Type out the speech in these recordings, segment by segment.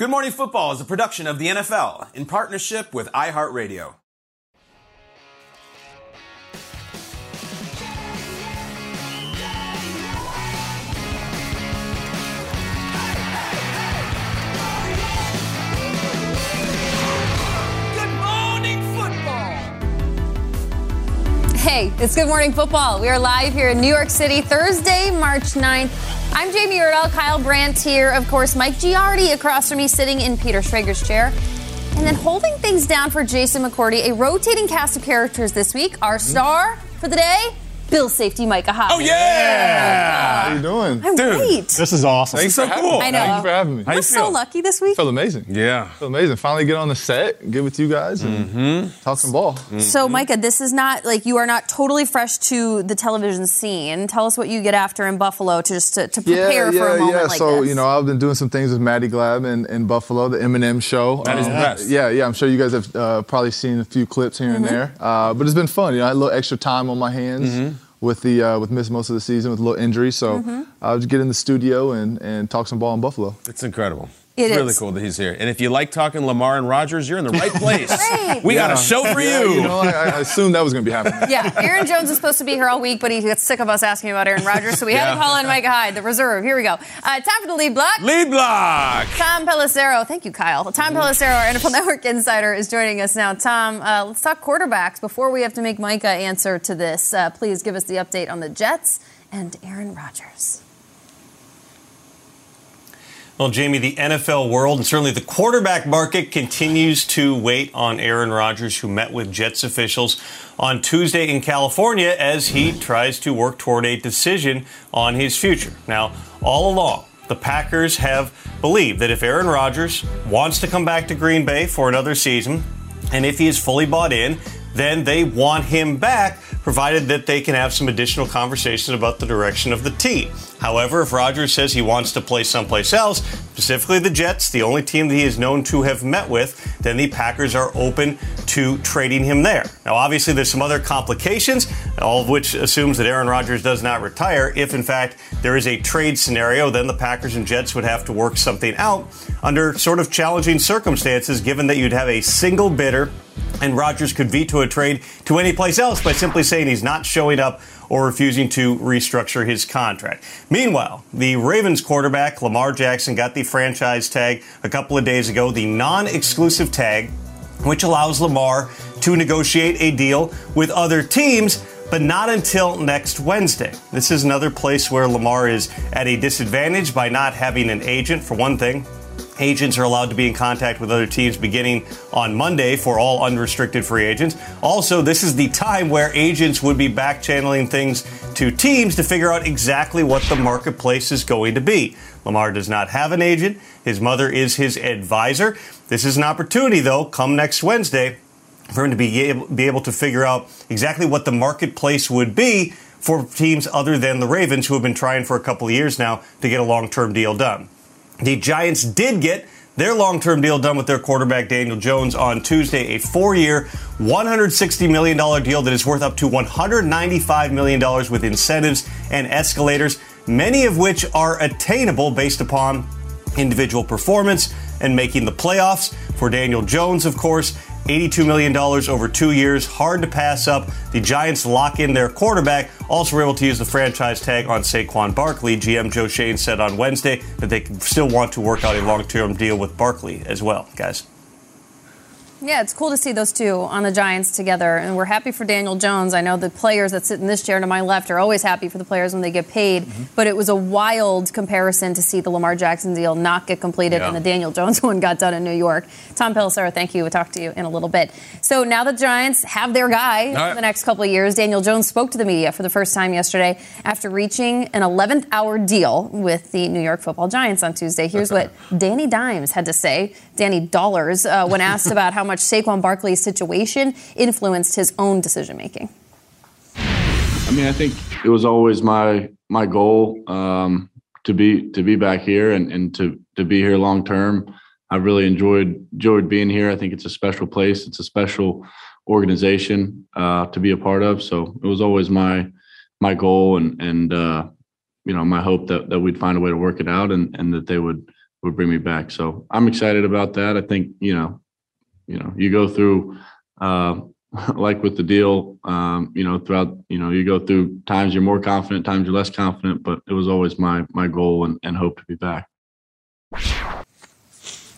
Good Morning Football is a production of the NFL in partnership with iHeartRadio. Good morning, football. Hey, it's Good Morning Football. We are live here in New York City, Thursday, March 9th. I'm Jamie Erdahl, Kyle Brandt here. Of course, Mike Giardi across from me sitting in Peter Schrager's chair. And then holding things down for Jason McCourty, a rotating cast of characters this week. Our mm-hmm. star for the day, Bill Safety Micah Hoffman. Oh, yeah! How are you doing? I'm Dude, great. This is awesome. Thanks so cool. I know. Thank you for having me. How We're so lucky this week. feel amazing. Yeah. feel amazing. Finally get on the set, get with you guys, and talk some ball. So, Micah, this is not like you are not totally fresh to the television scene. Tell us what you get after in Buffalo to just to, to prepare yeah, for a yeah, moment yeah. like so this. you know, I've been doing some things with Maddie Glab in, in Buffalo, the Eminem show. That is the best. Yeah, yeah. I'm sure you guys have uh, probably seen a few clips here Mm-hmm. and there, uh, but it's been fun. You know, I had a little extra time on my hands. With the uh, with missed most of the season with a little injury, so Mm-hmm. I'll just get in the studio and, and talk some ball in Buffalo. It's incredible. It it's really is. cool that he's here. And if you like talking Lamar and Rodgers, you're in the right place. Great. We got a show for Yeah, you. you know, I, I assumed that was going to be happening. Yeah, Aaron Jones is supposed to be here all week, but he gets sick of us asking about Aaron Rodgers, so we had to call in Micah Hyde, the reserve. Here we go. Uh, time for the lead block. Lead block. Tom Pelissero, thank you, Kyle. Tom Pelissero, our NFL Network insider, is joining us now. Tom, uh, let's talk quarterbacks. Before we have to make Micah answer to this, uh, please give us the update on the Jets and Aaron Rodgers. Well, Jamie, the NFL world and certainly the quarterback market continues to wait on Aaron Rodgers, who met with Jets officials on Tuesday in California as he tries to work toward a decision on his future. Now, all along, the Packers have believed that if Aaron Rodgers wants to come back to Green Bay for another season, and if he is fully bought in, then they want him back, provided that they can have some additional conversation about the direction of the team. However, if Rodgers says he wants to play someplace else, specifically the Jets, the only team that he is known to have met with, then the Packers are open to trading him there. Now, obviously, there's some other complications, all of which assumes that Aaron Rodgers does not retire. If, in fact, there is a trade scenario, then the Packers and Jets would have to work something out under sort of challenging circumstances, given that you'd have a single bidder and Rodgers could veto a trade to any place else by simply saying he's not showing up or refusing to restructure his contract. Meanwhile, the Ravens quarterback Lamar Jackson got the franchise tag a couple of days ago, the non-exclusive tag, which allows Lamar to negotiate a deal with other teams but not until next Wednesday. This is another place where Lamar is at a disadvantage by not having an agent, for one thing. Agents are allowed to be in contact with other teams beginning on Monday for all unrestricted free agents. Also, this is the time where agents would be back channeling things to teams to figure out exactly what the marketplace is going to be. Lamar does not have an agent. His mother is his advisor. This is an opportunity, though, come next Wednesday, for him to be able, be able to figure out exactly what the marketplace would be for teams other than the Ravens, who have been trying for a couple of years now to get a long term deal done. The Giants did get their long term deal done with their quarterback, Daniel Jones, on Tuesday. A four year, $160 million deal that is worth up to $195 million with incentives and escalators, many of which are attainable based upon individual performance and making the playoffs. For Daniel Jones, of course, $82 million over two years, hard to pass up. The Giants lock in their quarterback. Also were able to use the franchise tag on Saquon Barkley. GM Joe Schoen said on Wednesday that they still want to work out a long term deal with Barkley as well, guys. Yeah, it's cool to see those two on the Giants together, and we're happy for Daniel Jones. I know the players that sit in this chair to my left are always happy for the players when they get paid, mm-hmm. but it was a wild comparison to see the Lamar Jackson deal not get completed yeah. and the Daniel Jones one got done in New York. Tom Pelissero, thank you. We'll talk to you in a little bit. So now the Giants have their guy right. for the next couple of years. Daniel Jones spoke to the media for the first time yesterday after reaching an 11th hour deal with the New York football Giants on Tuesday. Here's what Danny Dimes had to say, Danny Dollars, uh, when asked about how much Saquon Barkley's situation influenced his own decision making? I mean, I think it was always my my goal um, to be to be back here and, and to to be here long term. I really enjoyed enjoyed being here. I think it's a special place. It's a special organization uh, to be a part of. So it was always my my goal and and uh, you know my hope that that we'd find a way to work it out and and that they would would bring me back. So I'm excited about that. I think you know, you know, you go through uh, like with the deal, um, you know, throughout, you know, you go through times you're more confident, times you're less confident, but it was always my my goal and, and hope to be back.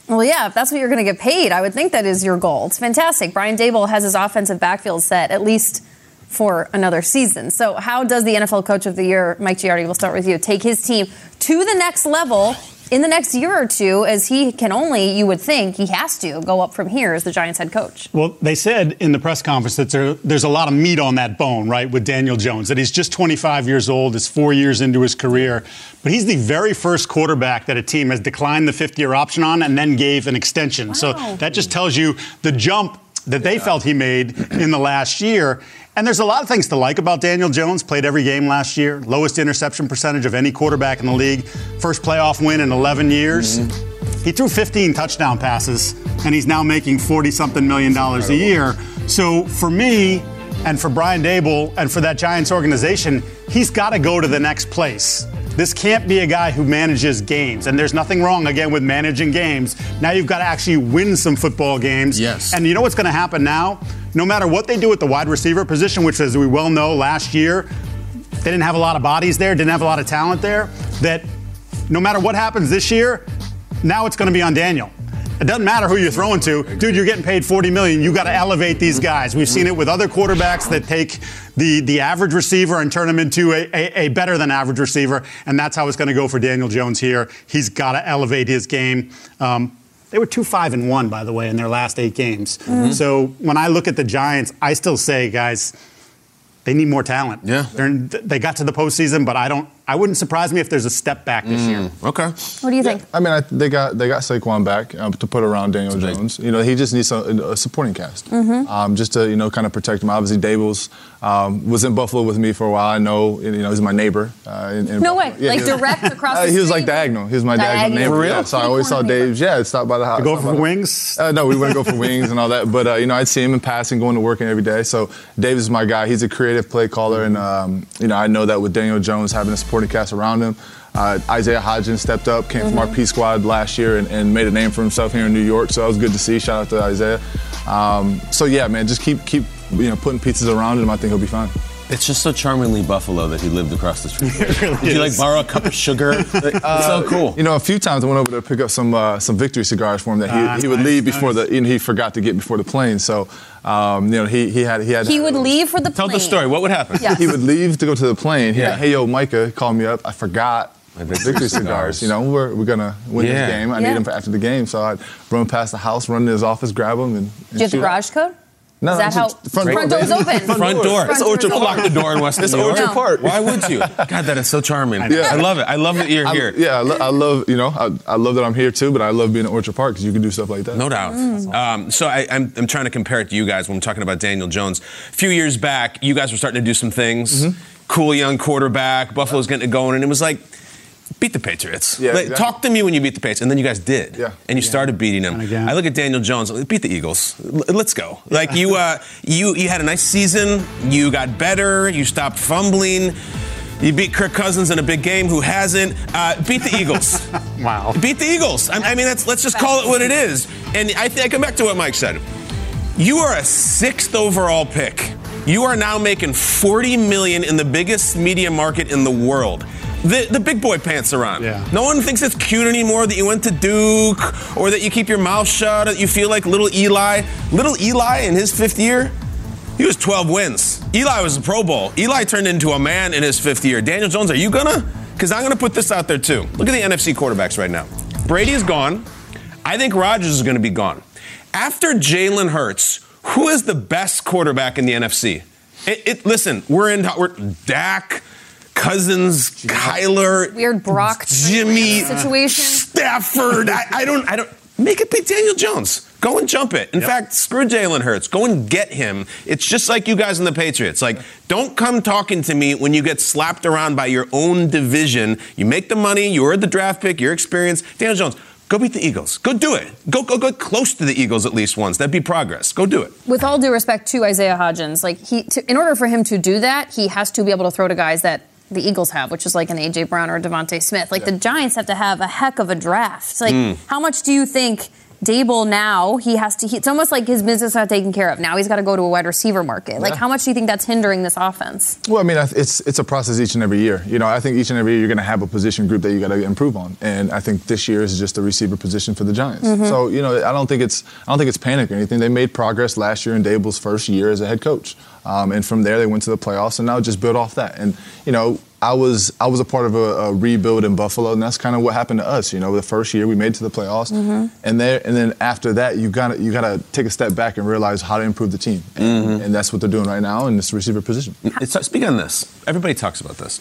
Well, yeah, if that's what you're going to get paid, I would think that is your goal. It's fantastic. Brian Daboll has his offensive backfield set at least for another season. So, how does the NFL Coach of the Year, Mike Giardi, we'll start with you, take his team to the next level in the next year or two, as he can only, you would think, he has to go up from here as the Giants head coach. Well, they said in the press conference that there, there's a lot of meat on that bone, right, with Daniel Jones, that he's just 25 years old, is four years into his career. But he's the very first quarterback that a team has declined the 50 year option on and then gave an extension. Wow. So that just tells you the jump that they yeah. felt he made in the last year. And there's a lot of things to like about Daniel Jones. Played every game last year, lowest interception percentage of any quarterback in the league, first playoff win in 11 years. Mm-hmm. He threw 15 touchdown passes, and he's now making 40 something million dollars a year. So for me, and for Brian Daboll, and for that Giants organization, he's got to go to the next place. This can't be a guy who manages games. And there's nothing wrong, again, with managing games. Now you've got to actually win some football games. Yes. And you know what's going to happen now? No matter what they do at the wide receiver position, which, as we well know, last year, they didn't have a lot of bodies there, didn't have a lot of talent there, that no matter what happens this year, now it's going to be on Daniel. It doesn't matter who you're throwing to. Dude, you're getting paid 40 million. You got to elevate these guys. We've seen it with other quarterbacks that take the, the average receiver and turn him into a, a, a better than average receiver. And that's how it's going to go for Daniel Jones here. He's got to elevate his game. Um, they were two five and one, by the way, in their last eight games. Mm-hmm. So when I look at the Giants, I still say, guys, they need more talent. Yeah, They're, they got to the postseason, but I don't. I wouldn't surprise me if there's a step back this mm, year. Okay. What do you think? I mean, I, they got they got Saquon back um, to put around Daniel Jones. You know, he just needs a, a supporting cast, mm-hmm. um, just to you know kind of protect him. Obviously, Daboll's um, was in Buffalo with me for a while. I know you know he's my neighbor. Uh, in, in no Buffalo. way, yeah, like direct across. Uh, he was like diagonal. He was my diagonal, diagonal neighbor. For real? Yeah, so I always saw Dave's. Yeah, stop by the house. To go for wings? Uh, no, we wouldn't go for wings and all that. But uh, you know, I'd see him in passing, going to work and every day. So Dave is my guy. He's a creative play caller, and um, you know I know that with Daniel Jones having a supporting cast around him. Uh, Isaiah Hodgins stepped up, came mm-hmm. from our mm-hmm. P squad last year and, and, made a name for himself here in New York. So that was good to see. Shout out to Isaiah. Um, so yeah, man, just keep keep you know putting pieces around him. I think he'll be fine. It's just so charmingly Buffalo that he lived across the street. really Did you like borrow a cup of sugar? uh, so cool. You know, a few times I went over to pick up some uh, some victory cigars for him that he, uh, he would nice, leave before nice. the and he forgot to get before the plane. So um, you know, he, he had he had. He would leave for the Tell plane. the story. What would happen? Yes. He would leave to go to the plane. Yeah. hey, yo, Micah, call me up. I forgot my victory cigars. You know, we're, we're gonna win yeah. this game. I yeah. need them for after the game, so I'd run past the house, run to his office, grab them, and. and Do you have the garage code? No, Is that how front, front door's open? front, front door. Front Orchard Park. Lock the door in West It's Orchard. Park. Why would you? God, that is so charming. Yeah. I love it. I love that you're I, here. Yeah, I, lo- I, love you know I, I, love that I'm here too, but I love being at Orchard Park because you can do stuff like that. No doubt. Mm. Um, so I, am trying to compare it to you guys when I'm talking about Daniel Jones. A few years back, you guys were starting to do some things. Mm-hmm. Cool young quarterback. Buffalo's getting it going, and it was like beat the Patriots. Yeah, Like, exactly. Talk to me when you beat the Patriots, and then you guys did. Yeah. And you started beating them. again. I look at Daniel Jones. Beat the Eagles. L- let's go. Like you, uh, you, you had a nice season. You got better. You stopped fumbling. You beat Kirk Cousins in a big game. Who hasn't? Uh, beat the Eagles. Wow. Beat the Eagles. I, I mean, that's, let's just call it what it is. And I, think I come back to what Mike said. You are a sixth overall pick. You are now making 40 million in the biggest media market in the world. The, the big boy pants are on. Yeah. No one thinks it's cute anymore that you went to Duke or that you keep your mouth shut, that you feel like little Eli. Little Eli in his fifth year, he was 12 wins. Eli was a Pro Bowl. Eli turned into a man in his fifth year. Daniel Jones, are you gonna? Because I'm gonna put this out there too. Look at the NFC quarterbacks right now. Brady is gone. I think Rodgers is gonna be gone. After Jalen Hurts, who is the best quarterback in the NFC? It, it- listen, we're in we're Dak, Cousins, Kyler, Weird Brock Jimmy, situation. Stafford. I, I don't. I don't. Make it pick Daniel Jones. Go and jump it. In fact, screw Jalen Hurts. Go and get him. It's just like you guys in the Patriots. Like, don't come talking to me when you get slapped around by your own division. You make the money. You're the draft pick. You're experienced. Daniel Jones. Go beat the Eagles. Go do it. Go go go close to the Eagles at least once. That'd be progress. Go do it. With all due respect to Isaiah Hodgins, like he, to, in order for him to do that, he has to be able to throw to guys that the Eagles have, which is like an AJ Brown or DeVonta Smith. Like the Giants have to have a heck of a draft. Like, Hmm. how much do you think? Daboll now he has to. He, it's almost like his business not taken care of. Now he's got to go to a wide receiver market. Like, Yeah. how much do you think that's hindering this offense? Well, I mean, it's it's a process each and every year. You know, I think each and every year you're going to have a position group that you got to improve on, and I think this year is just the receiver position for the Giants. So, you know, I don't think it's I don't think it's panic or anything. They made progress last year in Daboll's first year as a head coach, um, and from there they went to the playoffs, and now just build off that. And you know, I was I was a part of a, a rebuild in Buffalo, and that's kind of what happened to us. You know, the first year we made it to the playoffs, mm-hmm. and there and then after that you got to you got to take a step back and realize how to improve the team, and, mm-hmm. and that's what they're doing right now in this receiver position. It's, speaking on this, everybody talks about this.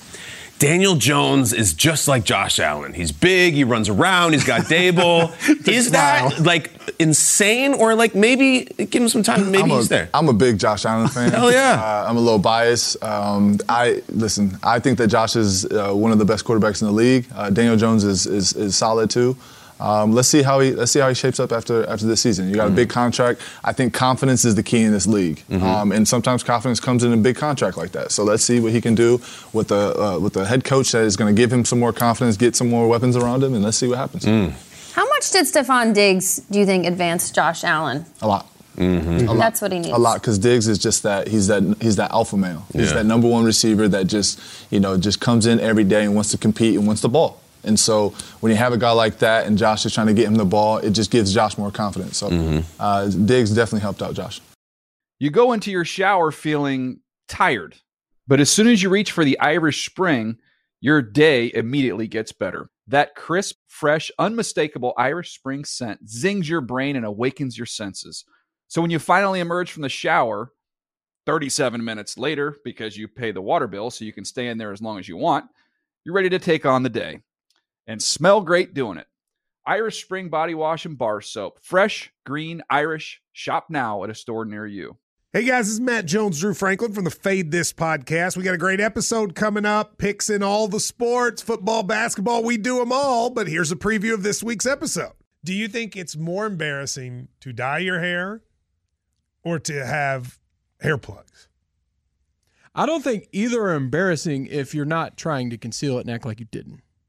Daniel Jones is just like Josh Allen. He's big, he runs around, he's got Daboll. is that like insane or like maybe give him some time? Maybe I'm a, he's there. I'm a big Josh Allen fan. Hell yeah. Uh, I'm a little biased. Um, I listen. I think that Josh is uh, one of the best quarterbacks in the league. Uh, Daniel Jones is is, is solid too. Um, let's see how he let's see how he shapes up after after this season. You got Mm-hmm. a big contract. I think confidence is the key in this league, um, and sometimes confidence comes in a big contract like that. So let's see what he can do with the uh, with the head coach that is going to give him some more confidence, get some more weapons around him, and let's see what happens. Mm. How much did Stefon Diggs, do you think, advance Josh Allen? A lot. Mm-hmm. A lot. That's what he needs. A lot because Diggs is just that he's that he's that alpha male. He's Yeah. that number one receiver that just you know just comes in every day and wants to compete and wants the ball. And so when you have a guy like that and Josh is trying to get him the ball, it just gives Josh more confidence. So Mm-hmm. uh, Diggs definitely helped out Josh. You go into your shower feeling tired, but as soon as you reach for the Irish Spring, your day immediately gets better. That crisp, fresh, unmistakable Irish Spring scent zings your brain and awakens your senses. So when you finally emerge from the shower, 37 minutes later, because you pay the water bill so you can stay in there as long as you want, you're ready to take on the day and smell great doing it. Irish Spring Body Wash and Bar Soap. Fresh, green, Irish. Shop now at a store near you. Hey guys, this is Matt Jones, Drew Franklin from the Fade This podcast. We got a great episode coming up. Picks in all the sports, football, basketball, we do them all. But here's a preview of this week's episode. Do you think it's more embarrassing to dye your hair or to have hair plugs? I don't think either are embarrassing if you're not trying to conceal it and act like you didn't.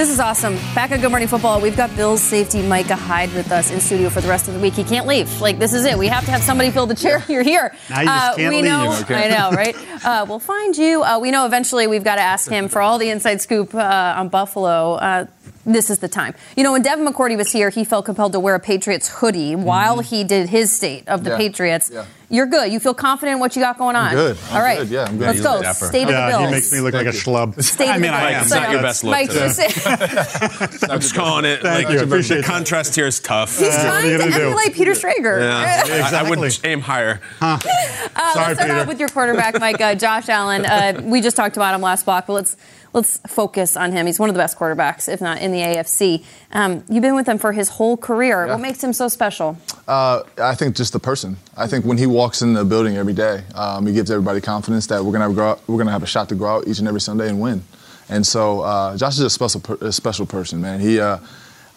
This is awesome. Back at Good Morning Football, we've got Bills safety Micah Hyde with us in studio for the rest of the week. He can't leave. Like this is it. We have to have somebody fill the chair. You're here. Now you just can't we leave. know. Okay. I know, right? Uh, we'll find you. Uh, we know eventually we've got to ask him for all the inside scoop uh, on Buffalo. Uh, this is the time. You know, when Devin McCourty was here, he felt compelled to wear a Patriots hoodie while he did his state of the Yeah. Patriots. Yeah. You're good. You feel confident in what you got going on. I'm good. I'm all right. good. Yeah, I'm good. Let's He's go. dapper. State of the Yeah, Bills. he makes me look like a schlub. State I of mean, the I Bills. am. It's not your best look Mike, today. just say- I'm just calling it. Thank like, you. the- Appreciate the that. contrast here is tough. He's what are trying to gonna do? emulate Peter Schrager. Yeah, I- I, Exactly. would aim higher. Uh, Sorry, let's start Peter. out with your quarterback, Mike, uh, Josh Allen. Uh, we just talked about him last block, but let's let's focus on him. He's one of the best quarterbacks, if not in the AFC. Um, you've been with him for his whole career. Yeah. What makes him so special? Uh, I think just the person. I think when he walks in the building every day, um, he gives everybody confidence that we're gonna have, we're gonna have a shot to go out each and every Sunday and win. And so uh, Josh is a special a special person, man. He. Uh,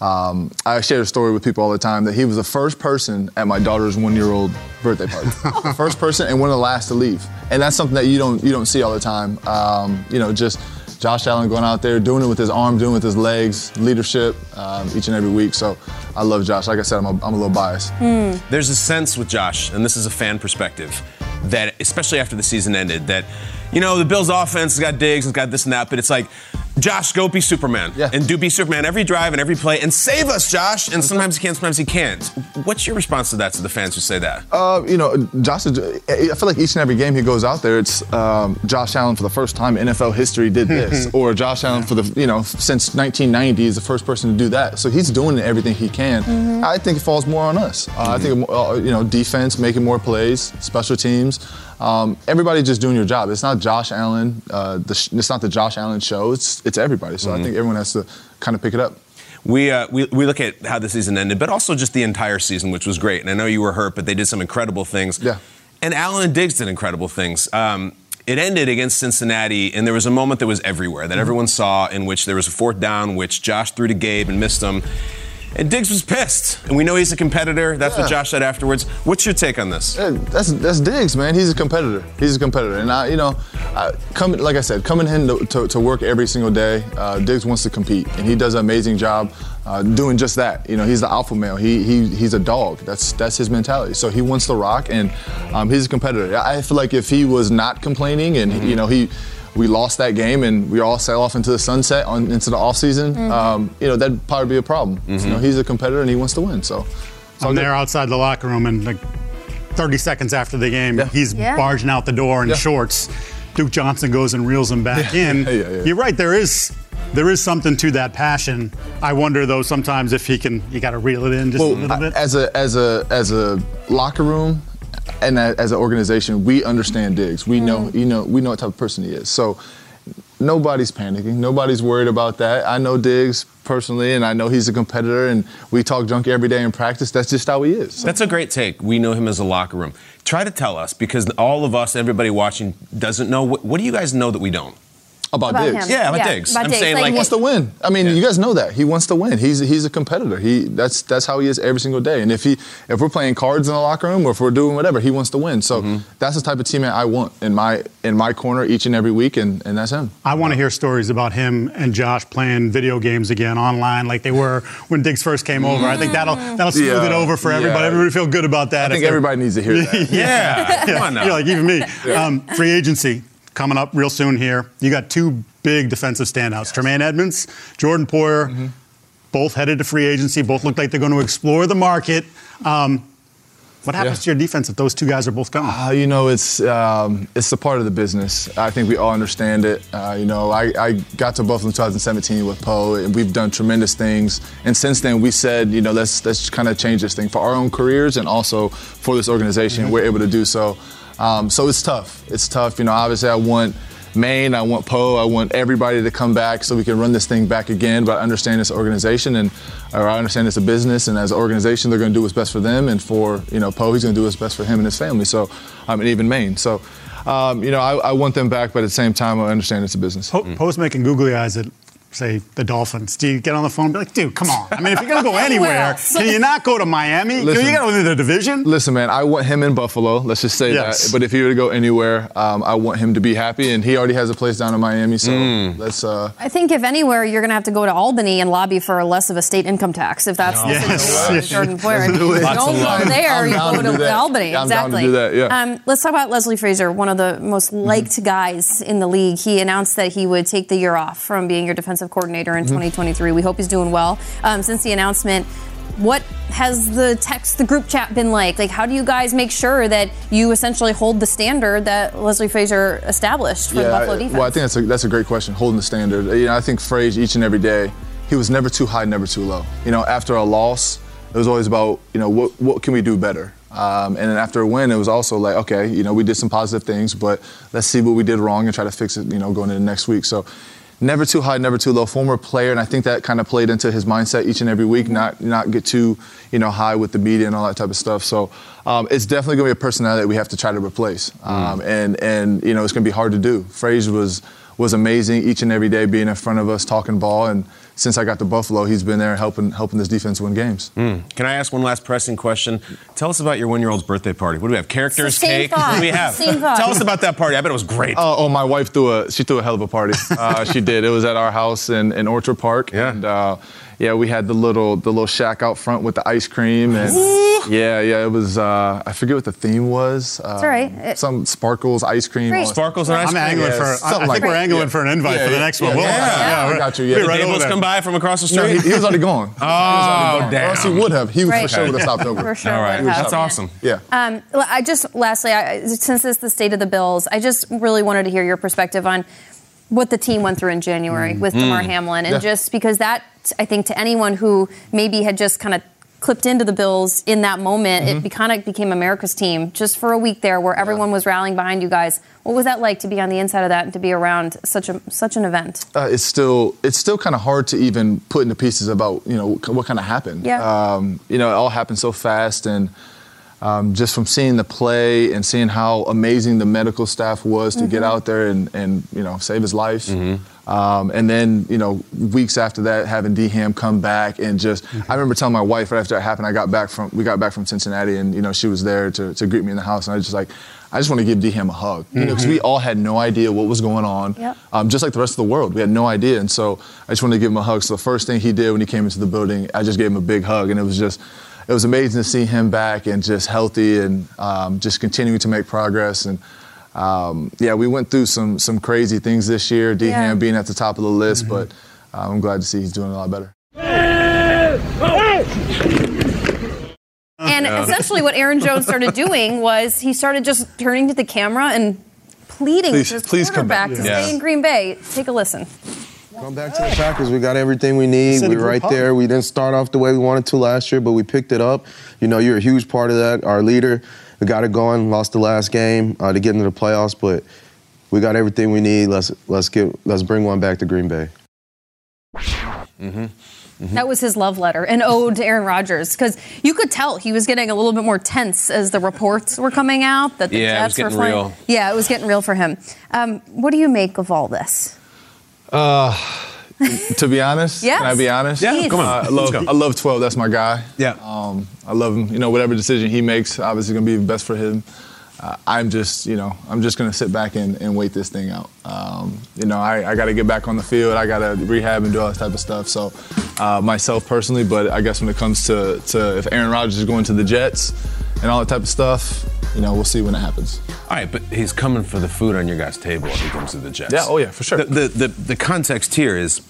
um, I share a story with people all the time that he was the first person at my daughter's one-year-old birthday party. first person and one of the last to leave. And that's something that you don't you don't see all the time. Um, you know, just Josh Allen going out there, doing it with his arm, doing it with his legs, leadership um, each and every week. So I love Josh. Like I said, I'm a, I'm a little biased. There's a sense with Josh, and this is a fan perspective, that especially after the season ended, that you know the Bills' offense has got Diggs, has got this and that, but it's like. Josh, go be Superman. Yeah. And do be Superman every drive and every play and save us, Josh. And sometimes he can, sometimes he can't. What's your response to that, to the fans who say that? Uh, you know, Josh. I feel like each and every game he goes out there, it's um, Josh Allen for the first time in NFL history did this, or Josh Allen for the you know since 1990 is the first person to do that. So he's doing everything he can. I think it falls more on us. Uh, I think uh, you know defense, making more plays, special teams. Um, everybody just doing your job. It's not Josh Allen. Uh, sh- it's not the Josh Allen show. It's it's everybody. So I think everyone has to kind of pick it up. We, uh, we we look at how the season ended, but also just the entire season, which was great. And I know you were hurt, but they did some incredible things. Yeah. And Allen and Diggs did incredible things. Um, it ended against Cincinnati, and there was a moment that was everywhere Mm-hmm. that everyone saw, in which there was a fourth down, which Josh threw to Gabe and missed him. And Diggs was pissed, and we know he's a competitor. That's what Josh said afterwards. What's your take on this? Yeah, that's that's Diggs, man. He's a competitor. He's a competitor, and I, you know, I, coming like I said, coming in to, to, to work every single day. Uh, Diggs wants to compete, and he does an amazing job uh, doing just that. You know, he's the alpha male. He, he he's a dog. That's that's his mentality. So he wants to rock, and um, he's a competitor. I feel like if he was not complaining, and you know he. We lost that game and we all sail off into the sunset on, into the offseason. Um, you know, that'd probably be a problem. You know, he's a competitor and he wants to win. So, it's all I'm good. there outside the locker room, and like 30 seconds after the game, Yeah. he's Yeah. barging out the door in Yeah. shorts. Duke Johnson goes and reels him back in. Yeah, yeah. You're right. There is there is something to that passion. I wonder though sometimes if he can. You got to reel it in just a little I- bit. As a as a as a locker room and a- as an organization, we understand Diggs. We know mm-hmm. you know we know what type of person he is. So nobody's panicking. Nobody's worried about that. I know Diggs personally, and I know he's a competitor, and we talk junk every day in practice. That's just how he is. That's a great take. We know him as a locker room. Try to tell us, because all of us, everybody watching, doesn't know. What, what do you guys know that we don't? About, About Diggs. him. Yeah, about Yeah, Diggs. about I'm Diggs. saying Like, like, He wants to win. I mean, you guys know that he wants to win. He's he's a competitor. He that's that's how he is every single day. And if he if we're playing cards in the locker room or if we're doing whatever, he wants to win. So Mm-hmm. that's the type of teammate I want in my in my corner each and every week, and, and that's him. I want to hear stories about him and Josh playing video games again online, like they were when Diggs first came over. I think that'll that'll smooth Yeah. it over for everybody. Yeah. Everybody feel good about that. I think everybody needs to hear that. yeah, come on now. Yeah, like even me. Um, free agency coming up real soon here. You got two big defensive standouts: Tremaine Edmunds, Jordan Poyer. Mm-hmm. Both headed to free agency. Both look like they're going to explore the market. Um, What happens to your defense if those two guys are both gone? Uh, you know, it's um, it's a part of the business. I think we all understand it. Uh, you know, I, I got to Buffalo in 2017 with Poe, and we've done tremendous things. And since then, we said, you know, let's let's kind of change this thing for our own careers and also for this organization. We're able to do so. Um, so it's tough. It's tough. You know, obviously, I want. Maine, I want Poe, I want everybody to come back so we can run this thing back again. But I understand this organization and or I understand it's a business, and as an organization, they're going to do what's best for them, and for you know Poe, he's going to do what's best for him and his family. So, um, and even Maine. So, um, you know, I, I, want them back, but at the same time, I understand it's a business. Po- Poe's making googly eyes at say the Dolphins. Do you get on the phone and be like, dude, come on. I mean, if you're gonna go anywhere, can you not go to Miami? Listen, can you go to win the division? Listen, man, I want him in Buffalo. Let's just say Yes. that. But if he were to go anywhere, um, I want him to be happy, and he already has a place down in Miami. So let's. Uh, I think if anywhere, you're going to have to go to Albany and lobby for less of a state income tax. If that's the Yes. situation with Jordan Poyer. Let's do You it. don't go there, you go to to. Albany. Yeah, I'm down to exactly. do that, yeah. Um, let's talk about Leslie Frazier, one of the most Mm-hmm. liked guys in the league. He announced that he would take the year off from being your defensive coordinator in Mm-hmm. 2023. We hope he's doing well. Um, since the announcement, what has the text, the group chat been like? Like, how do you guys make sure that you essentially hold the standard that Leslie Frazier established for the Buffalo defense? Well, I think that's a, that's a great question. Holding the standard. You know, I think Frazier, each and every day, he was never too high, never too low. You know, after a loss, it was always about you know what what can we do better. Um, and then after a win, it was also like, okay, you know, we did some positive things, but let's see what we did wrong and try to fix it. You know, going into next week. So. Never too high, never too low. Former player, and I think that kind of played into his mindset each and every week. Not not get too, you know, high with the media and all that type of stuff. So um, it's definitely going to be a personality that we have to try to replace. Um, and and you know, it's going to be hard to do. Frazier was was amazing each and every day, being in front of us, talking ball. And since I got to Buffalo, he's been there helping helping this defense win games. Can I ask one last pressing question? Tell us about your one-year-old's birthday party. What do we have? Characters, Same cake. thought. What do we have? Same thought. Tell us about that party. I bet it was great. Oh, oh, my wife threw a she threw a hell of a party. Uh, she did. It was at our house in, in Orchard Park. Yeah. And uh, yeah, we had the little the little shack out front with the ice cream and yeah, yeah. It was uh, I forget what the theme was. Uh, all right. It- some sparkles ice cream. Great. Sparkles and ice I'm cream. angling Yeah, for. I, something I like think we're angling Yeah. for an invite Yeah, for the yeah, next one. yeah, We'll, yeah. we're- I got you. Yeah. Did right over Davis there. come by from across the No, street? he, he was already gone. He Oh, already gone. damn. Or else he would have. He Right. for sure would have stopped over. For sure All would right. have. That's awesome. Yeah. Um, l- I just lastly, I, since it's the state of the Bills, I just really wanted to hear your perspective on what the team went through in January with Damar Hamlin, and Yeah. just because that, I think, to anyone who maybe had just kind of clipped into the Bills in that moment, it be, kind of became America's team just for a week there, where everyone was rallying behind you guys. What was that like to be on the inside of that and to be around such a such an event? uh, it's still it's still kind of hard to even put into pieces about you know what kind of happened. Yeah. Um, you know, it all happened so fast, and um, just from seeing the play and seeing how amazing the medical staff was to get out there and and you know save his life. Um, and then, you know, weeks after that, having D Ham come back and just, I remember telling my wife right after that happened, I got back from, we got back from Cincinnati and, you know, she was there to, to greet me in the house. And I was just like, I just want to give D Ham a hug. You know, because we all had no idea what was going on. Yep. Um, just like the rest of the world, we had no idea. And so I just wanted to give him a hug. So the first thing he did when he came into the building, I just gave him a big hug. And it was just, it was amazing to see him back and just healthy and um, just continuing to make progress. And um, yeah, we went through some some crazy things this year. D Ham Yeah. being at the top of the list, but uh, I'm glad to see he's doing a lot better. And essentially, what Aaron Jones started doing was he started just turning to the camera and pleading Please- with his please come quarterback back. to Yeah. stay in Green Bay. Take a listen. Come back to the Packers. We got everything we need. We're right hug. there. We didn't start off the way we wanted to last year, but we picked it up. You know, you're a huge part of that. Our leader, we got it going. Lost the last game uh, to get into the playoffs, but we got everything we need. Let's let's get let's bring one back to Green Bay. Mm-hmm. That was his love letter, an ode to Aaron Rodgers, because you could tell he was getting a little bit more tense as the reports were coming out that the Yeah, it was Jets were getting flying. real. Yeah, it was getting real for him. Um, what do you make of all this? Uh, to be honest, Yes. can I be honest? Yeah, Please. come on. Uh, I love. I love 12. That's my guy. Yeah. Um, I love him. You know, whatever decision he makes, obviously gonna be best for him. Uh, I'm just, you know, I'm just gonna sit back and, and wait this thing out. Um, you know, I, I got to get back on the field. I got to rehab and do all that type of stuff. So, uh, myself personally, but I guess when it comes to, to if Aaron Rodgers is going to the Jets and all that type of stuff, you know, we'll see when it happens. All right, but he's coming for the food on your guys' table if he comes to the Jets. Yeah, oh yeah, for sure. The, the, the, the context here is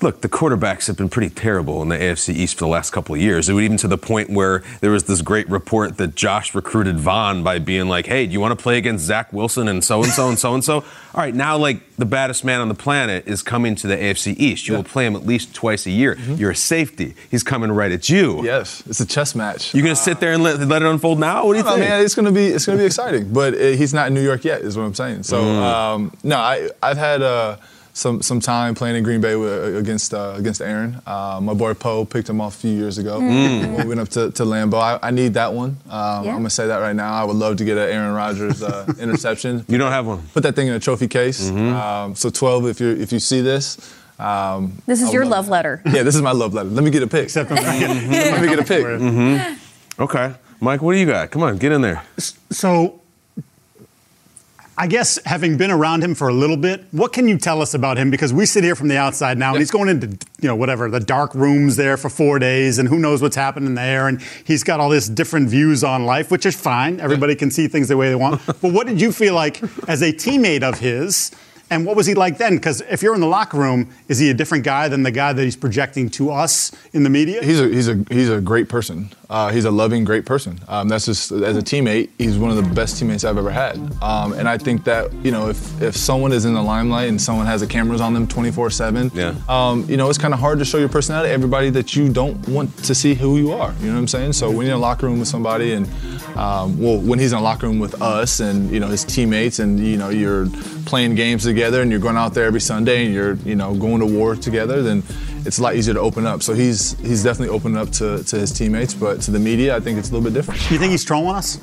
look, the quarterbacks have been pretty terrible in the AFC East for the last couple of years. It would even to the point where there was this great report that Josh recruited Von by being like, "Hey, do you want to play against Zach Wilson and so and so and so and so?" All right, now like the baddest man on the planet is coming to the AFC East. You will play him at least twice a year. You're a safety. He's coming right at you. Yes, it's a chess match. You're gonna sit there and let, let it unfold now? What do you think? man, it's gonna be it's gonna be exciting, but uh, he's not in New York yet, is what I'm saying. So Mm. um, no, I I've had uh, some some time playing in Green Bay with, against uh, against Aaron. Uh, my boy Poe picked him off a few years ago. Mm. When we went up to, to Lambeau. I, I need that one. Um, Yeah. I'm gonna say that right now. I would love to get an Aaron Rodgers uh, interception. You don't have one. Put that thing in a trophy case. Um, so 12, if you if you see this. Um, This is your would love letter. Yeah, this is my love letter. Let me get a pick. Except Let me get a pick. Mm-hmm. Okay, Mike, what do you got? Come on, get in there. So, I guess having been around him for a little bit, what can you tell us about him? Because we sit here from the outside now, and he's going into you know whatever the dark rooms there for four days, and who knows what's happening there, and he's got all this different views on life, which is fine. Everybody can see things the way they want. but what did you feel like as a teammate of his? And what was he like then? Because if you're in the locker room, is he a different guy than the guy that he's projecting to us in the media? He's a he's a he's a great person. Uh, he's a loving, great person. Um, that's just as a teammate, he's one of the best teammates I've ever had. Um, and I think that you know if if someone is in the limelight and someone has the cameras on them 24/7, Yeah. um, you know it's kind of hard to show your personality to everybody that you don't want to see who you are. You know what I'm saying? So when you're in a locker room with somebody, and um, well, when he's in a locker room with us and you know his teammates, and you know you're playing games together, and you're going out there every Sunday, and you're you know going to war together, then it's a lot easier to open up. So he's he's definitely opening up to, to his teammates, but to the media, I think it's a little bit different. Do you think he's trolling us?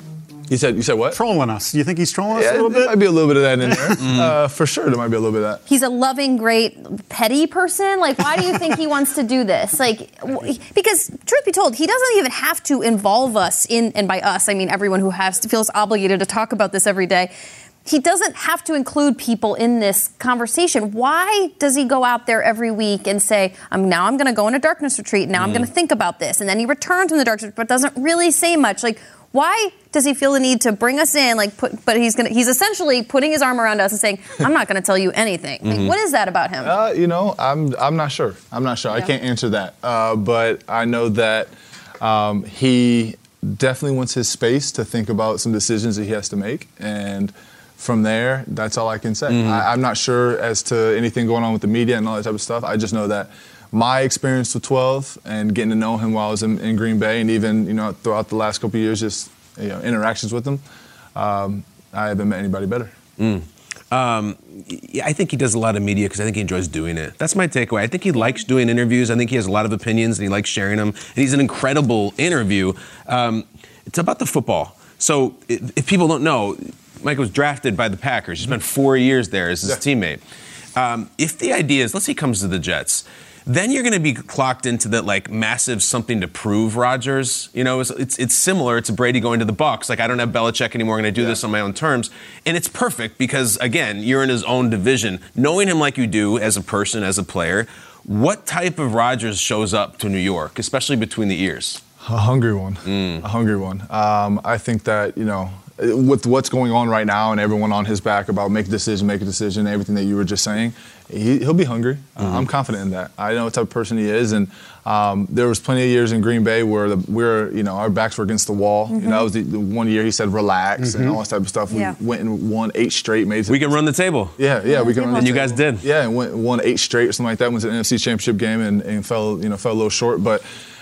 You said you said what? Trolling us. Do you think he's trolling us Yeah, a little bit? there might be a little bit of that in there. uh, for sure, there might be a little bit of that. He's a loving, great, petty person. Like, why do you think he wants to do this? Like, w- because truth be told, he doesn't even have to involve us in, and by us, I mean everyone who has feels obligated to talk about this every day. He doesn't have to include people in this conversation. Why does he go out there every week and say, "I'm now I'm going to go on a darkness retreat. Now I'm Mm. going to think about this," and then he returns from the darkness, retreat, but doesn't really say much. Like, why does he feel the need to bring us in? Like, put, but he's going to he's essentially putting his arm around us and saying, "I'm not going to tell you anything." Like, Mhm. what is that about him? Uh, you know, I'm I'm not sure. I'm not sure. I can't answer that. Uh, but I know that um, he definitely wants his space to think about some decisions that he has to make, and from there, that's all I can say. Mhm. I, I'm not sure as to anything going on with the media and all that type of stuff. I just know that my experience with 12 and getting to know him while I was in, in Green Bay, and even you know throughout the last couple of years, just you know, interactions with him, um, I haven't met anybody better. Mm. Um, I think he does a lot of media because I think he enjoys doing it. That's my takeaway. I think he likes doing interviews. I think he has a lot of opinions and he likes sharing them. And he's an incredible interview. Um, it's about the football. So if people don't know, Mike was drafted by the Packers. He spent four years there as his teammate. Um, if the idea is, let's say he comes to the Jets, then you're going to be clocked into that like massive something to prove Rodgers. You know, it's, it's it's similar to Brady going to the Bucs. Like I don't have Belichick anymore. I'm going to do this on my own terms, and it's perfect because again, you're in his own division. Knowing him like you do as a person, as a player, what type of Rodgers shows up to New York, especially between the ears? A hungry one. A hungry one. Um, I think that, you know, with what's going on right now and everyone on his back about make a decision, make a decision, everything that you were just saying, he, he'll be hungry. Uh, I'm confident in that. I know what type of person he is. And um, there was plenty of years in Green Bay where the, we're, you know, our backs were against the wall. You know, that was the, the one year he said relax and Mhm. all this type of stuff. Yeah. We went and won eight straight. Made We can run the table. Yeah, yeah, we can run the And you table. guys did. Yeah, and went, won eight straight or something like that. Went to the NFC Championship game and, and fell, you know, fell a little short. But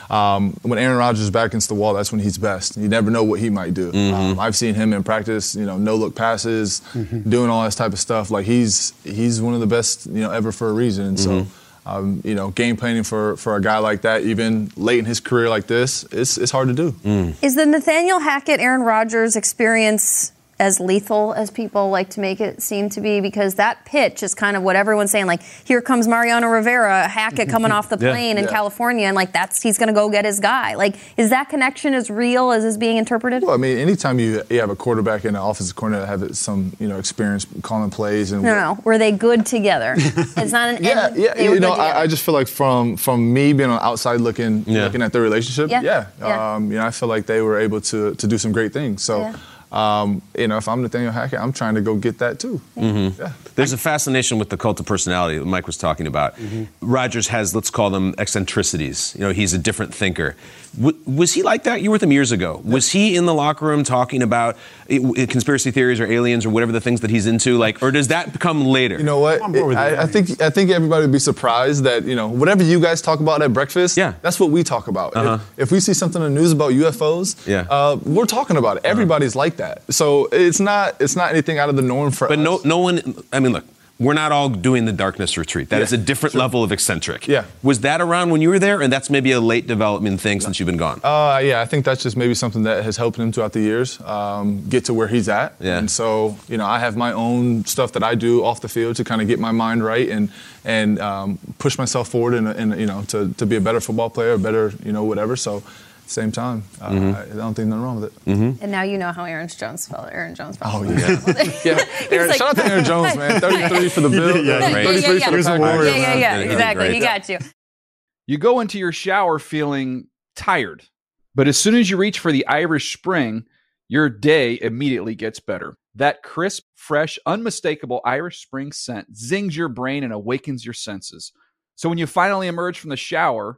um, when Aaron Rodgers is back against the wall, that's when he's best. You never know what he might do. Um, I've seen him in practice, you know, no look passes, doing all this type of stuff. Like he's he's one of the best, you know, ever for a reason. And so. Um, you know, game planning for, for a guy like that, even late in his career like this, it's, it's hard to do. Is the Nathaniel Hackett, Aaron Rodgers experience as lethal as people like to make it seem to be? Because that pitch is kind of what everyone's saying. Like, here comes Mariano Rivera, Hackett coming off the Yeah, plane in yeah. California, and like that's he's going to go get his guy. Like, is that connection as real as is being interpreted? Well, I mean, anytime you, you have a quarterback and an offensive coordinator that have some, you know, experience calling plays and No, no, were they good together? It's not an Yeah, end. yeah. You know. I, I just feel like from from me being on the outside looking looking at their relationship, Yeah, yeah, yeah. Um, you know, I feel like they were able to to do some great things. So. Um, you know, if I'm Nathaniel Hackett, I'm trying to go get that too. Mm-hmm. Yeah. There's a fascination with the cult of personality that Mike was talking about. Mm-hmm. Rodgers has, let's call them eccentricities. You know, he's a different thinker. W- was he like that? You were with him years ago. Was he in the locker room talking about uh, conspiracy theories or aliens or whatever the things that he's into? Like, or does that come later? You know what? I, I think I think everybody would be surprised that you know whatever you guys talk about at breakfast. Yeah. That's what we talk about. Uh-huh. If, if we see something in the news about UFOs, Yeah. uh, we're talking about it. Everybody's like that. So it's not it's not anything out of the norm for But us. no, no one. I mean, look, we're not all doing the darkness retreat. That Yeah, is a different level of eccentric. Yeah. Was that around when you were there, and that's maybe a late development thing since you've been gone? Uh, yeah, I think that's just maybe something that has helped him throughout the years um, get to where he's at. Yeah. And so, you know, I have my own stuff that I do off the field to kind of get my mind right and and um, push myself forward and, and you know to, to be a better football player, a better you know whatever. So, same time, uh, Mhm. I, I don't think nothing wrong with it. Mm-hmm. And now you know how Aaron Jones felt. Aaron Jones felt. Oh yeah, yeah. Aaron, like- shout out to Aaron Jones, man. Thirty-three for the Bill. Yeah, Yeah, great. yeah, 33 yeah. for the Packers. Yeah, yeah, yeah, Yeah, exactly. great. He got you. You go into your shower feeling tired, but as soon as you reach for the Irish Spring, your day immediately gets better. That crisp, fresh, unmistakable Irish Spring scent zings your brain and awakens your senses. So when you finally emerge from the shower,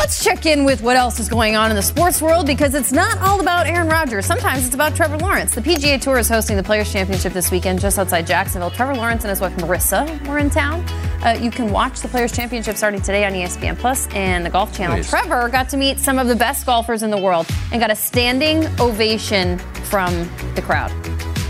Let's check in with what else is going on in the sports world because it's not all about Aaron Rodgers. Sometimes it's about Trevor Lawrence. The PGA Tour is hosting the Players Championship this weekend just outside Jacksonville. Trevor Lawrence and his wife Marissa were in town. Uh, you can watch the Players Championship starting today on ESPN Plus and the Golf Channel. Nice. Trevor got to meet some of the best golfers in the world and got a standing ovation from the crowd.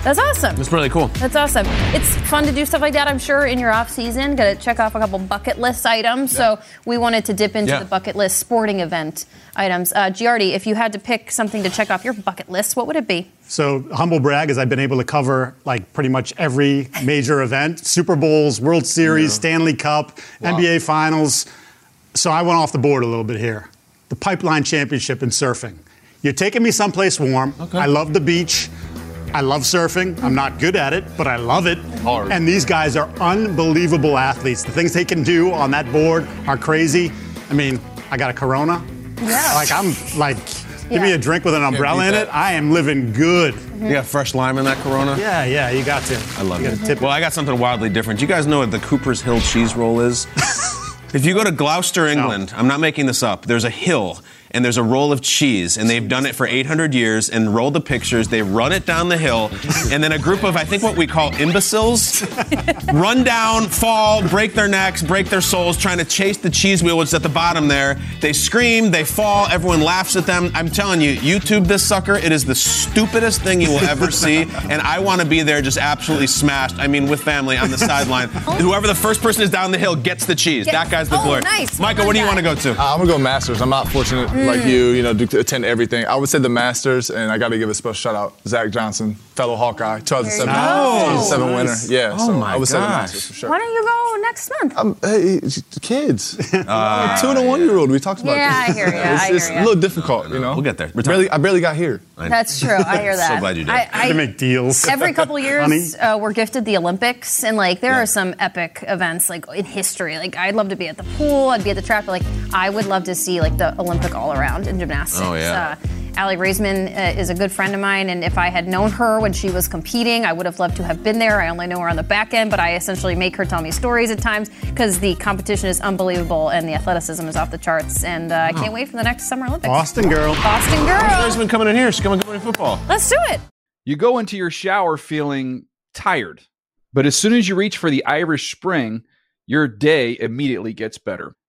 That's awesome. That's really cool. That's awesome. It's fun to do stuff like that, I'm sure, in your off season. Got to check off a couple bucket list items. So we wanted to dip into Yeah. the bucket list sporting event items. Uh, Giardi, if you had to pick something to check off your bucket list, what would it be? So humble brag is I've been able to cover like pretty much every major event: Super Bowls, World Series, Stanley Cup, NBA Finals. So I went off the board a little bit here. The Pipeline Championship in surfing. You're taking me someplace warm. I love the beach. I love surfing. I'm not good at it, but I love it. Hard. And these guys are unbelievable athletes. The things they can do on that board are crazy. I mean, I got a Corona. Yeah. Like I'm like, give me a drink with an umbrella in it. I am living good. You got fresh lime in that Corona? Yeah, yeah, you got to. I love You it. gotta tip Well, I got something wildly different. You guys know what the Cooper's Hill cheese roll is? if you go to Gloucester, England, I'm not making this up, there's a hill, and there's a roll of cheese, and they've done it for 800 years and rolled the pictures. They run it down the hill, and then a group of, I think, what we call imbeciles run down, fall, break their necks, break their souls, trying to chase the cheese wheel, which is at the bottom there. They scream, they fall, everyone laughs at them. I'm telling you, YouTube this sucker. It is the stupidest thing you will ever see, and I want to be there just absolutely smashed. I mean, with family on the sideline. Whoever the first person is down the hill gets the cheese. Get- that guy's the Oh, glory. nice. Michael, what do you want to go to? Uh, I'm gonna go Masters. I'm not fortunate like Mm. you, you know, to attend everything. I would say the Masters, and I got to give a special shout out Zach Johnson, fellow Hawkeye, 2007, There you 2007 winner. Yeah, Oh so my I would say the gosh. Masters for sure. Why don't you go next month? Um, hey, kids, Ah, two and a one year old. We talked about. Yeah, this. I hear ya, It's, I it's hear a little difficult, you know. We'll get there. Barely, I barely got here. That's true. I hear that. So glad you did. I, I, They make deals. Every couple Honey. years, uh, we're gifted the Olympics, and like there are some epic events like in history. Like I'd love to be at the pool, I'd be at the track, but like I would love to see like the Olympic all around in gymnastics. Oh, yeah. Uh, Aly Raisman uh, is a good friend of mine, and if I had known her when she was competing, I would have loved to have been there. I only know her on the back end, but I essentially make her tell me stories at times because the competition is unbelievable and the athleticism is off the charts. And uh, I can't wait for the next Summer Olympics. Boston girl. Boston girl. She's been coming in here. She's coming to football. Let's do it. You go into your shower feeling tired, but as soon as you reach for the Irish Spring, your day immediately gets better.